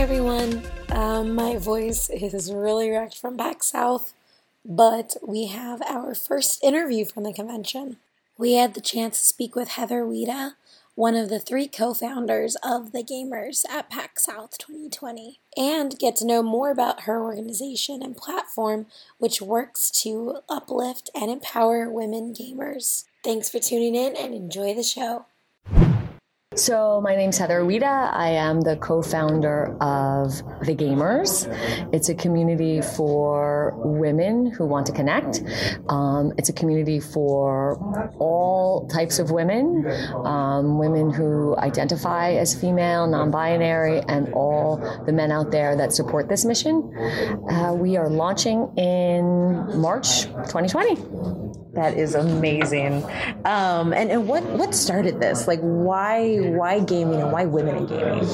Um, voice is really wrecked from PAX South, but we have our first interview from the convention. We had the chance to speak with Heather Wita, one of the three co founders of The GameHERs at PAX South 2020, and get to know more about her organization and platform, which works to uplift and empower women gamers. Thanks for tuning in and enjoy the show. So, my name's Heather Wita. I am the co founder of The GameHERs. It's a community for women who want to connect. Um, it's a community for all types of women um, women who identify as female, non binary, and all the men out there that support this mission. Uh, we are launching in March 2020. That is amazing. Um, and, and what what started this? Like, why why gaming and why women in gaming?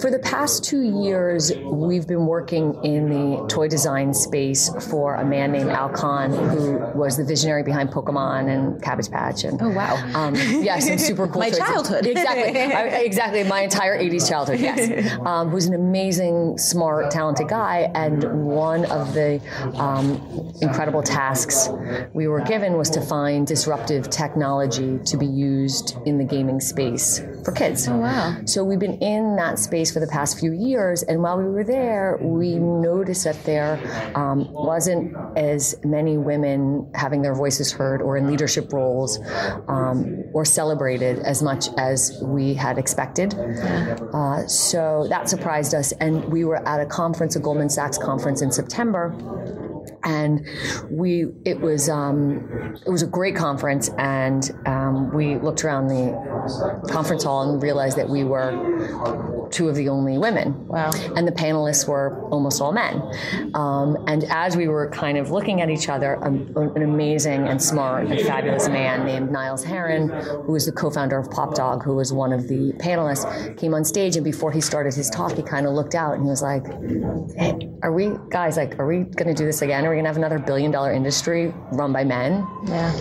For the past two years, we've been working in the toy design space for a man named Al Kahn, who was the visionary behind Pokemon and Cabbage Patch. And oh wow, um, yeah, some super cool. my toys. childhood, exactly, I, exactly, my entire '80s childhood. Yes, um, who's an amazing, smart, talented guy, and one of the um, incredible tasks we were given was to find disruptive technology to be used in the gaming space for kids. Oh, wow. So we've been in that space for the past few years, and while we were there, we noticed that there um, wasn't as many women having their voices heard or in leadership roles um, or celebrated as much as we had expected. Uh, so that surprised us, and we were at a conference, a Goldman Sachs conference in September and we it was um, it was a great conference and um, we looked around the conference hall and realized that we were two of the only women. Wow. And the panelists were almost all men. Um, and as we were kind of looking at each other um, an amazing and smart and fabulous man named Niles Heron who was the co-founder of Pop Dog who was one of the panelists came on stage. And before he started his talk he kind of looked out and he was like hey, are we guys like are we going to do this again? Are going to have another billion dollar industry run by men. Yeah.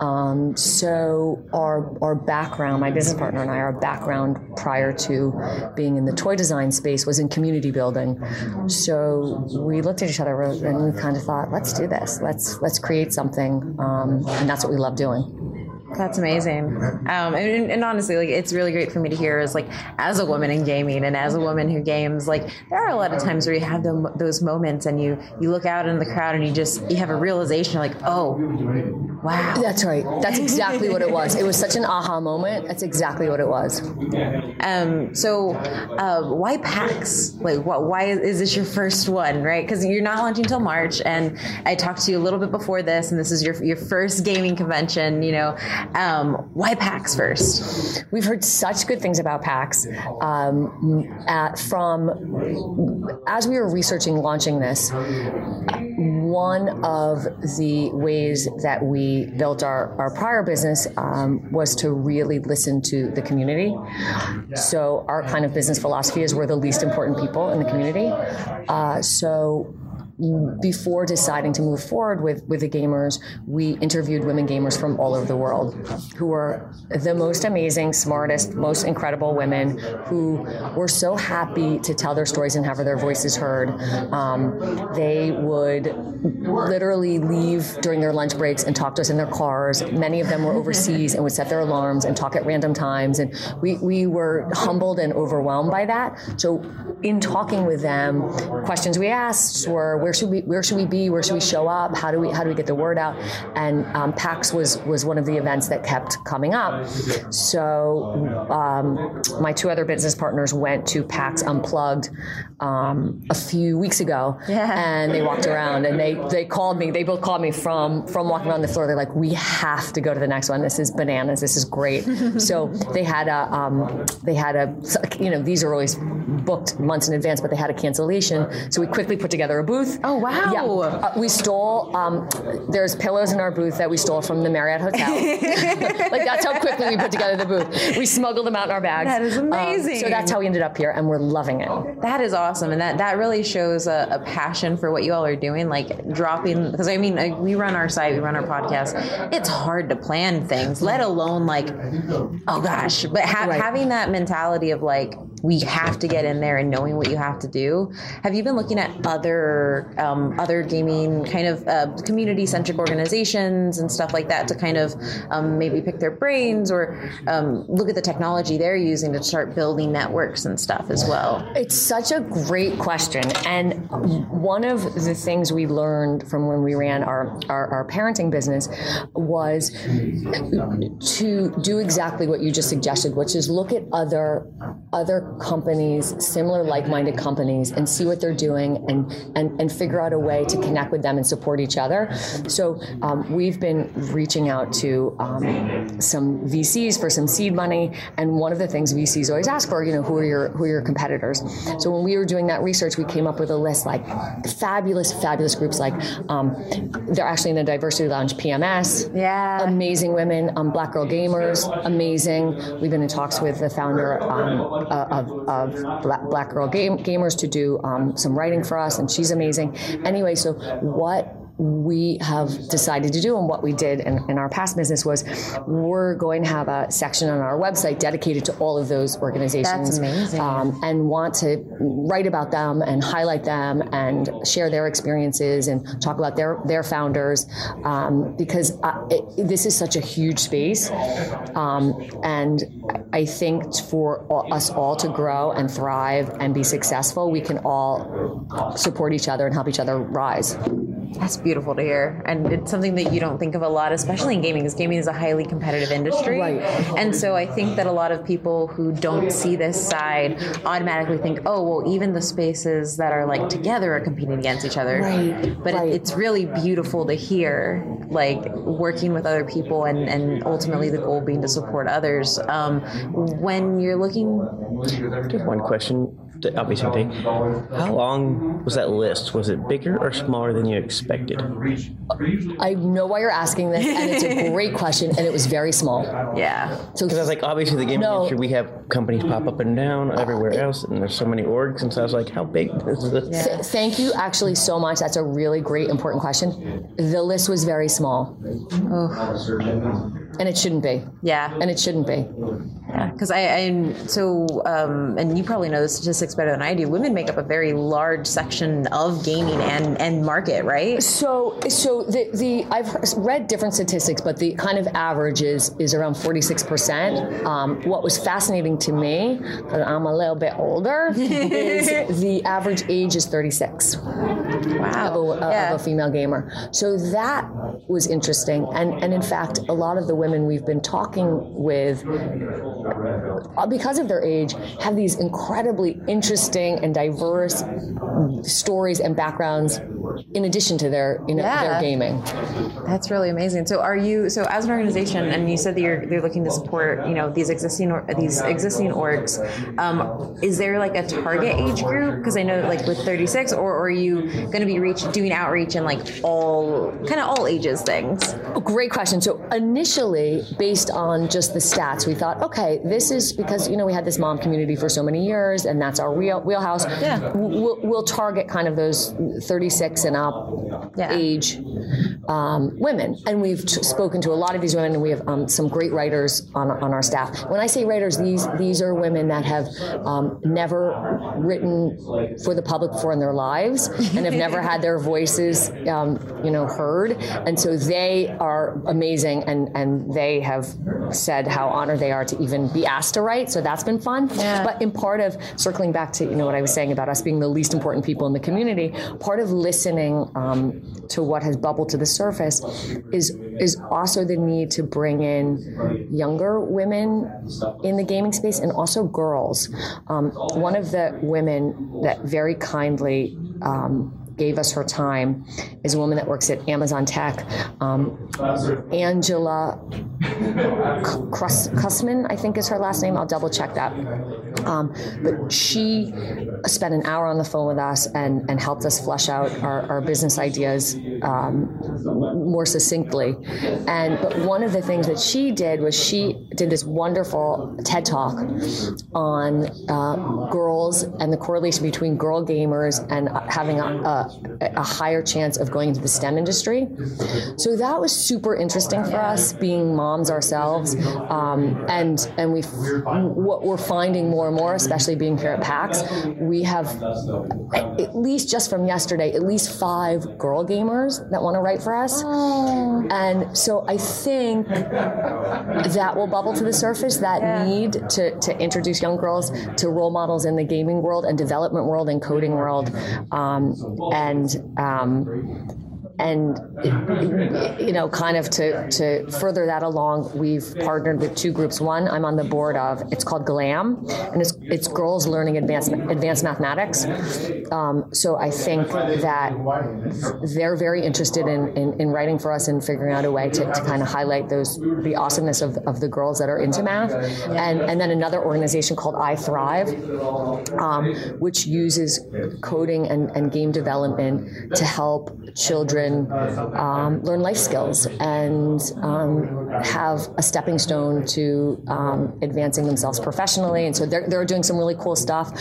Um, so our our background, my business partner and I, our background prior to being in the toy design space was in community building. So we looked at each other and we kind of thought, let's do this. Let's let's create something, um, and that's what we love doing. That's amazing. Um, and, and, honestly, like it's really great for me to hear is like as a woman in gaming and as a woman who games, like there are a lot of times where you have them, those moments and you you look out in the crowd and you just you have a realization like, oh, wow. That's right. That's exactly what it was. It was such an aha moment. That's exactly what it was. Um, so uh, why PAX? Like, what? Why is this your first one? Right? Because you're not launching until March, and I talked to you a little bit before this, and this is your your first gaming convention. You know. Um, why PAX first? We've heard such good things about PAX um, at, from as we were researching launching this. One of the ways that we built our, our prior business um, was to really listen to the community. So, our kind of business philosophy is we're the least important people in the community. Uh, so, before deciding to move forward with, with the GameHERs, we interviewed women gamers from all over the world who were the most amazing, smartest, most incredible women who were so happy to tell their stories and have their voices heard. Um, they would literally leave during their lunch breaks and talk to us in their cars. Many of them were overseas and would set their alarms and talk at random times. And we, we were humbled and overwhelmed by that. So, in talking with them, questions we asked were, where should we where should we be? Where should we show up? How do we how do we get the word out? And um, PAX was was one of the events that kept coming up. So um, my two other business partners went to PAX Unplugged um, a few weeks ago, yeah. and they walked around and they they called me. They both called me from from walking around the floor. They're like, we have to go to the next one. This is bananas. This is great. so they had a um, they had a you know these are always booked months in advance, but they had a cancellation. So we quickly put together a booth. Oh wow! Yeah, uh, we stole. Um, there's pillows in our booth that we stole from the Marriott Hotel. like that's how quickly we put together the booth. We smuggled them out in our bags. That is amazing. Um, so that's how we ended up here, and we're loving it. That is awesome, and that that really shows a, a passion for what you all are doing. Like dropping, because I mean, like, we run our site, we run our podcast. It's hard to plan things, let alone like, oh gosh, but ha- right. having that mentality of like we have to get in there and knowing what you have to do. Have you been looking at other um, other gaming kind of uh, community centric organizations and stuff like that to kind of um, maybe pick their brains or um, look at the technology they're using to start building networks and stuff as well? It's such a great question, and one of the things we learned from when we ran our, our, our parenting business was to do exactly what you just suggested, which is look at other other companies, similar like-minded companies, and see what they're doing, and and and figure out a way to connect with them and support each other. So um, we've been reaching out to um, some VCs for some seed money, and one of the things VCs always ask for, you know, who are your who are your competitors. So when we were doing that research, we came up with a list like fabulous, fabulous groups like um, they're actually in the diversity lounge PMS. Yeah. Amazing women, um, Black Girl Gamers, amazing. We've been in talks with the founder um, uh, of, of Black, Black Girl Game, Gamers to do um, some writing for us, and she's amazing. Anyway, so what we have decided to do and what we did in, in, our past business was we're going to have a section on our website dedicated to all of those organizations um, and want to write about them and highlight them and share their experiences and talk about their their founders um, because uh, it, this is such a huge space um, and I think for all, us all to grow and thrive and be successful we can all support each other and help each other rise. That's beautiful to hear. And it's something that you don't think of a lot, especially in gaming, because gaming is a highly competitive industry. Right. And so I think that a lot of people who don't see this side automatically think, oh, well, even the spaces that are like together are competing against each other. Right. But right. it's really beautiful to hear, like working with other people and, and ultimately the goal being to support others. Um, when you're looking. Just one question the obviously thing. How long was that list? Was it bigger or smaller than you expected? I know why you're asking this, and it's a great question, and it was very small. Yeah. So because I was like, obviously the gaming no, industry, we have companies pop up and down everywhere else, and there's so many orgs, and so I was like, how big is this? Yeah. Thank you, actually, so much. That's a really great, important question. The list was very small. Oh. And it shouldn't be. Yeah. And it shouldn't be. Yeah, because I, I so um, and you probably know the statistics better than I do. Women make up a very large section of gaming and and market, right? So so the the I've read different statistics, but the kind of average is is around forty six percent. Um, what was fascinating to me, because I'm a little bit older, is the average age is thirty six. Wow, of a, yeah. of a female gamer. So that was interesting, and and in fact, a lot of the women we've been talking with uh, because of their age, have these incredibly interesting and diverse stories and backgrounds in addition to their you know yeah. their gaming. That's really amazing. So are you so as an organization and you said that you're they're looking to support, you know, these existing or, these existing orgs, um, is there like a target age group because I know like with 36 or, or are you going to be reach doing outreach and like all kind of all ages things? Great question. So initially based on just the stats, we thought, okay, this is because you know we had this mom community for so many years and that's our real wheelhouse. Yeah. We'll, we'll target kind of those 36 and up yeah. age um, women. And we've t- spoken to a lot of these women, and we have um, some great writers on, on our staff. When I say writers, these these are women that have um, never written for the public before in their lives and have never had their voices, um, you know, heard. And so they are amazing, and and they have said how honored they are to even be asked to write. So that's been fun. Yeah. But in part of circling back to you know what I was saying about us being the least important people in the community, part of listening um, to what has bubbled to the surface is is also the need to bring in younger women in the gaming space and also girls. Um, one of the women that very kindly um, gave us her time is a woman that works at Amazon Tech, um, Angela Kussman, I think is her last name. I'll double check that. Um, but she spent an hour on the phone with us and, and helped us flesh out our, our business ideas um, more succinctly. And but one of the things that she did was she did this wonderful TED talk on uh, girls and the correlation between girl gamers and having a, a a higher chance of going into the STEM industry. So that was super interesting for us, being moms ourselves, um, and and we what we're finding more and more, especially being here at PAX, we have at least just from yesterday, at least five girl gamers that want to write for us, and so I think that will bubble to the surface. That need to to introduce young girls to role models in the gaming world and development world and coding world, um, and um, and you know kind of to, to further that along we've partnered with two groups. One i'm on the board of it's called glam and it's, it's girls learning advanced advanced mathematics. Um, so i think that they're very interested in, in, in, writing for us and figuring out a way to, to kind of highlight those the awesomeness of, of the girls that are into math. And and then another organization called i thrive um, which uses coding and, and game development to help children children um, learn life skills and um, have a stepping stone to um, advancing themselves professionally. And so they're, they're doing some really cool stuff.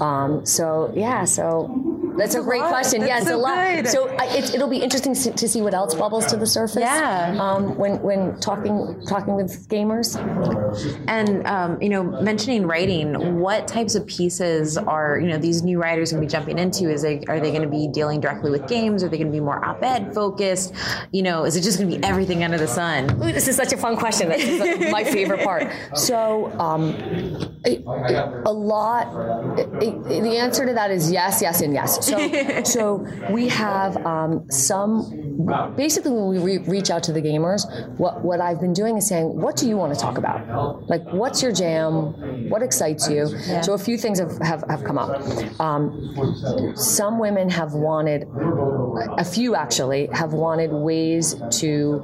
Um, so, yeah, so that's a, a great lot. question. That's yeah, it's so a lot. Good. So I, it, will be interesting to see what else bubbles to the surface. Yeah. Um, when when talking talking with gamers. And um, you know, mentioning writing, what types of pieces are you know these new writers going to be jumping into? Is they are they going to be dealing directly with games? Are they going to be more op-ed focused? You know, is it just going to be everything under the sun? Ooh, this is such a fun question. That's my favorite part. So, um, a, a lot. the answer to that is yes, yes, and yes. So, so we have um, some. Basically, when we re- reach out to the gamers, what what I've been doing is saying, "What do you want to talk about? Like, what's your jam? What excites you?" Yeah. So, a few things have have, have come up. Um, some women have wanted, a few actually, have wanted ways to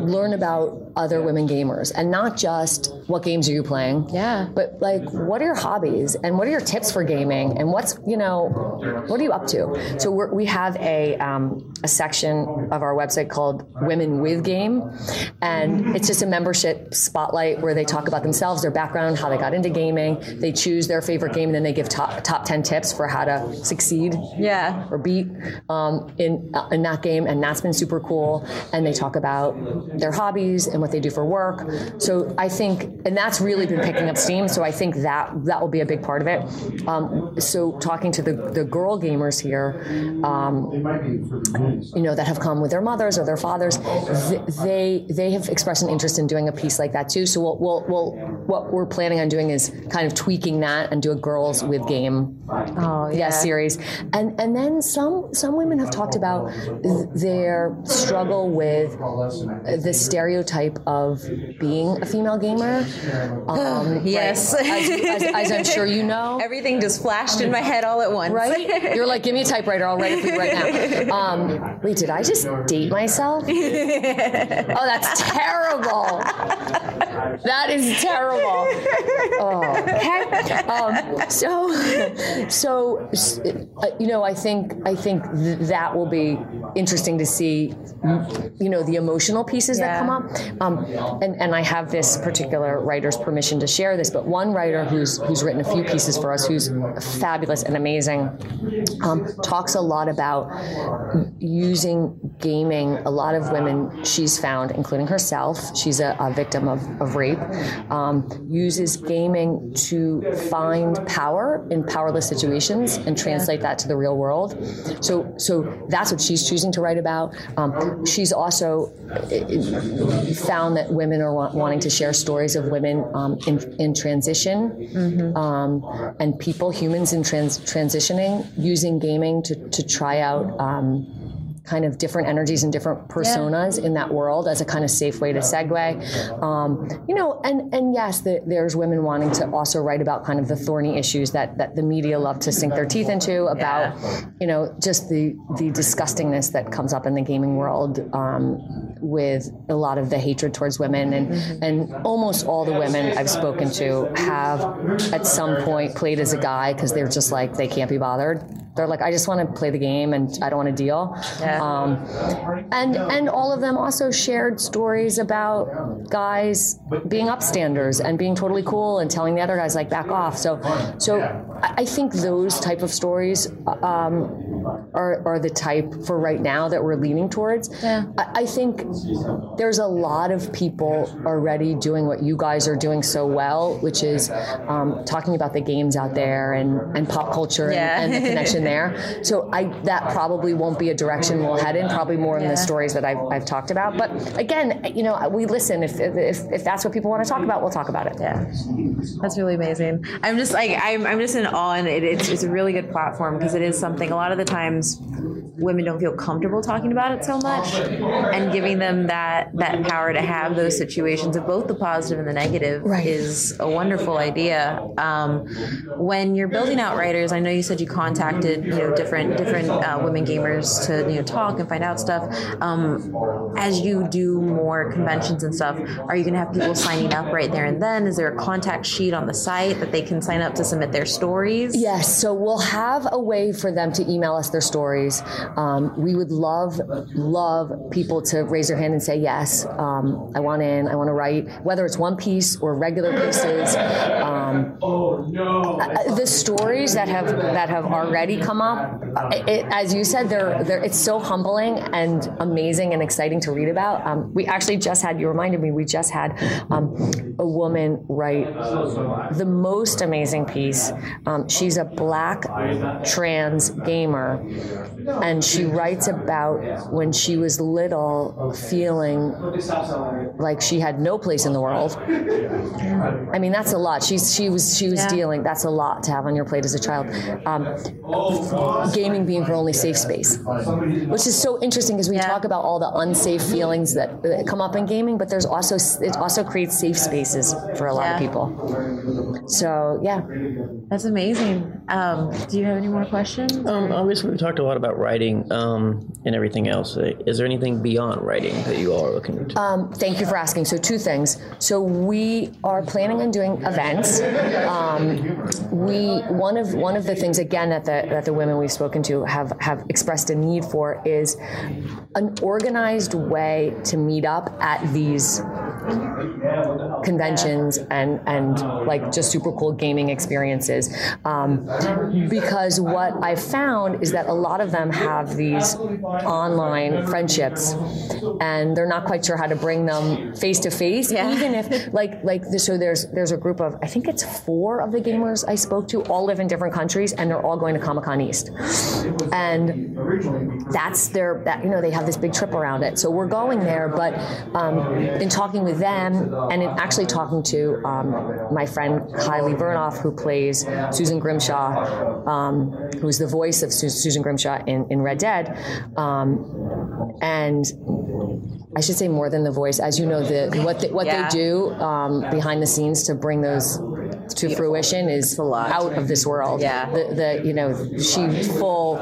learn about other women gamers and not just what games are you playing yeah. but like what are your hobbies and what are your tips for gaming and what's you know what are you up to? So we have a, um, a section of our website called women with game and it's just a membership spotlight where they talk about themselves their background how they got into gaming. They choose their favorite game and then they give top top 10 tips for how to succeed yeah. or beat um, in, uh, in that game and that's been super cool and they talk about their hobbies and what they do for work. So I think, and that's really been picking up steam. So I think that that will be a big part of it. Um, so talking to the, the girl gamers here, um, you know, that have come with their mothers or their fathers, they they have expressed an interest in doing a piece like that too. So we'll, we'll, we'll what we're planning on doing is kind of tweaking that and do a girls with game oh, yeah. yeah series. And and then some some women have talked about their struggle with the stereotype of being a female gamer. Um, yes, right? as, as, as, I'm sure you know, everything just flashed in my head all at once. Right? You're like, give me a typewriter, I'll write it for you right now. Um, wait, did I just date myself? oh, that's terrible. That is terrible. Oh, okay. Um, so, so uh, you know, I think I think th- that will be interesting to see. You know, the emotional pieces yeah. that come up. Um, and, and I have this particular writer's permission to share this, but one writer who's who's written a few pieces for us, who's fabulous and amazing, um, talks a lot about using gaming. A lot of women she's found, including herself, she's a, a victim of, of rape, um, uses gaming to find power in powerless situations and translate that to the real world. So so that's what she's choosing to write about. Um, she's also uh, found that women are wa- wanting to share stories of women um, in, in transition mm-hmm. um, and people, humans in trans- transitioning, using gaming to, to try out um, kind of different energies and different personas yeah. in that world as a kind of safe way to segue. Um, you know, and and yes, the, there's women wanting to also write about kind of the thorny issues that that the media love to sink their teeth into about, yeah. you know, just the the disgustingness that comes up in the gaming world um, with a lot of the hatred towards women and mm-hmm. and almost all the women I've spoken to have at some point played as a guy because they're just like they can't be bothered they're like, I just want to play the game and I don't want to deal. Yeah. Um, and and all of them also shared stories about guys being upstanders and being totally cool and telling the other guys like back off. So so I think those type of stories um, are, are the type for right now that we're leaning towards. Yeah. I, I think there's a lot of people already doing what you guys are doing so well, which is um, talking about the games out there and, and pop culture Yeah. and, and the connection there. So I that probably won't be a direction we'll head in. Probably more in Yeah. the stories that I've, I've talked about. But again, you know, we listen. If, if if that's what people want to talk about, we'll talk about it. Yeah, that's really amazing. I'm just like I'm, I'm just in awe, and it, it's it's a really good platform because it is something. A lot of the times, women don't feel comfortable talking about it so much, and giving them that that power to have those situations of both the positive and the negative Right. is a wonderful idea. Um, when you're building out writers, I know you said you contacted you know different different uh, women gamers to you know talk and find out stuff. Um, as you do more conventions and stuff, are you going to have people signing up right there and then? Is there a contact sheet on the site that they can sign up to submit their stories? Yes, so we'll have a way for them to email us their stories. Um, we would love, love people to raise their hand and say, yes, um, I want in, I want to write, whether it's one piece or regular pieces. Um, uh, the stories that have that have already come up, it, as you said, they're, they're it's so humbling and amazing and exciting to read about. Um, we actually just had you reminded me we just had um, a woman write the most amazing piece. Um, she's a black trans gamer, and she writes about when she was little, feeling like she had no place in the world. I mean, that's a lot. She's she was she was Yeah. dealing. That's a lot to have on your plate as a child. Um, gaming being her only safe space, which is so interesting because we Yeah. talk about all the unsafe feelings that, that come up in gaming, but there's also it also creates safe spaces for a lot Yeah. of people. So yeah, That's amazing. Um, do you have any more questions? Um, obviously, we talked a lot about writing um, and everything else. Uh, Is there anything beyond writing that you all are looking to? Um, thank you for asking. So two things. So we are planning on doing events. Um, we one of one of the things again that the that the women we've spoken to have have expressed a need for is an organized way to meet up at these conventions and and like just super cool gaming experiences um, because what I found is that a lot of them have these online friendships and they're not quite sure how to bring them face to face even if like like so there's there's a group of I think it's four of the gamers I spoke to all live in different countries and they're all going to Comic Con East. And that's their that you know they have this big trip around it. So we're going there but um, in talking with them and in actually talking to um, my friend Kylie Vernoff who plays Susan Grimshaw um, who's the voice of Su- Susan Grimshaw in, in Red Dead. Um, and I should say more than the voice. As you know the what they, what Yeah. they do um, behind the scenes to bring those to fruition is out of this world. Yeah. the, the you know she full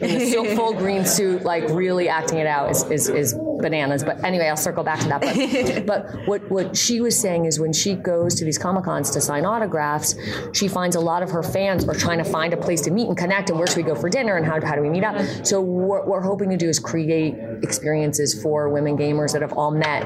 in the full green suit like really acting it out is, is, is bananas but anyway I'll circle back to that. But, but what what she was saying is when she goes to these comic cons to sign autographs she finds a lot of her fans are trying to find a place to meet and connect and where should we go for dinner and how, how do we meet up. So what we're hoping to do is create experiences for women gamers that have all met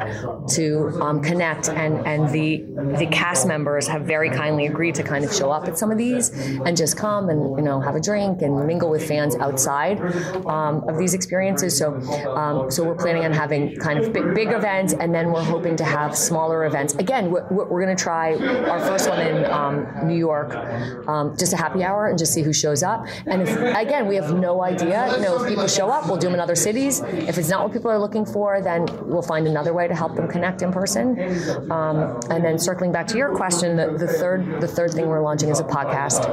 to um, connect and and the the cast members have very kindly agreed to kind of show up at some of these and just come and you know have a drink and mingle with fans outside um, of these experiences. So um, so we're planning on having kind of big, big events and then we're hoping to have smaller events. Again we're, we're going to try our first one in um, New York um, just a happy hour and just see who shows up. And if again we have no idea you know if people show up we'll do them in other cities. If it's not what people are looking for then we'll find another way to help them connect in person. Um, and then circling back to your question the, the third the third thing we're launching is a podcast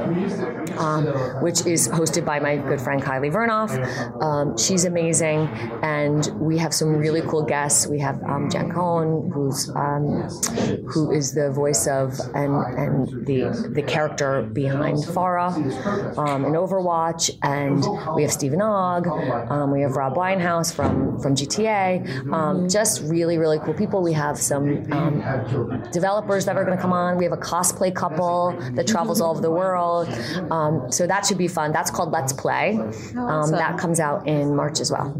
um, which is hosted by my good friend Kylie Vernoff. Um, she's amazing, and we have some really cool guests. We have um, Jen Cohn, who's um, who is the voice of and and the the character behind Pharah um, in Overwatch, and we have Stephen Ogg, um, we have Rob Winehouse from from GTA. Um, just really really cool people. We have some um, developers that are going to come on. We have a cosplay couple that travels all over the world. Um, so that should be fun. That's called Let's Play. Um, awesome. that comes out in March as well.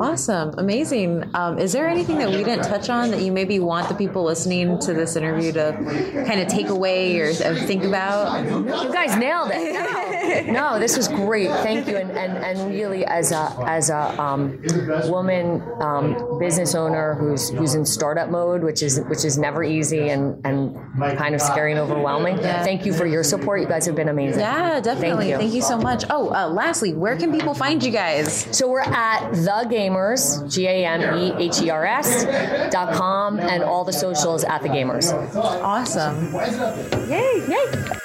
Awesome, amazing. Um, is there anything that we didn't touch on that you maybe want the people listening to this interview to kind of take away or think about? You guys nailed it. No, no this was great. Thank you. And, and, and really, as a as a um, woman um, business owner who's who's in startup mode, which is which is never easy and and kind of scary and overwhelming. Thank you for your support. You guys have been amazing. Yeah, definitely. Thank you. so much. Oh, uh, lastly, where can people find you guys? So we're at the GameHERs, G A M E H E R S dot com, and all the socials at the GameHERs. Awesome. Yay! Yay!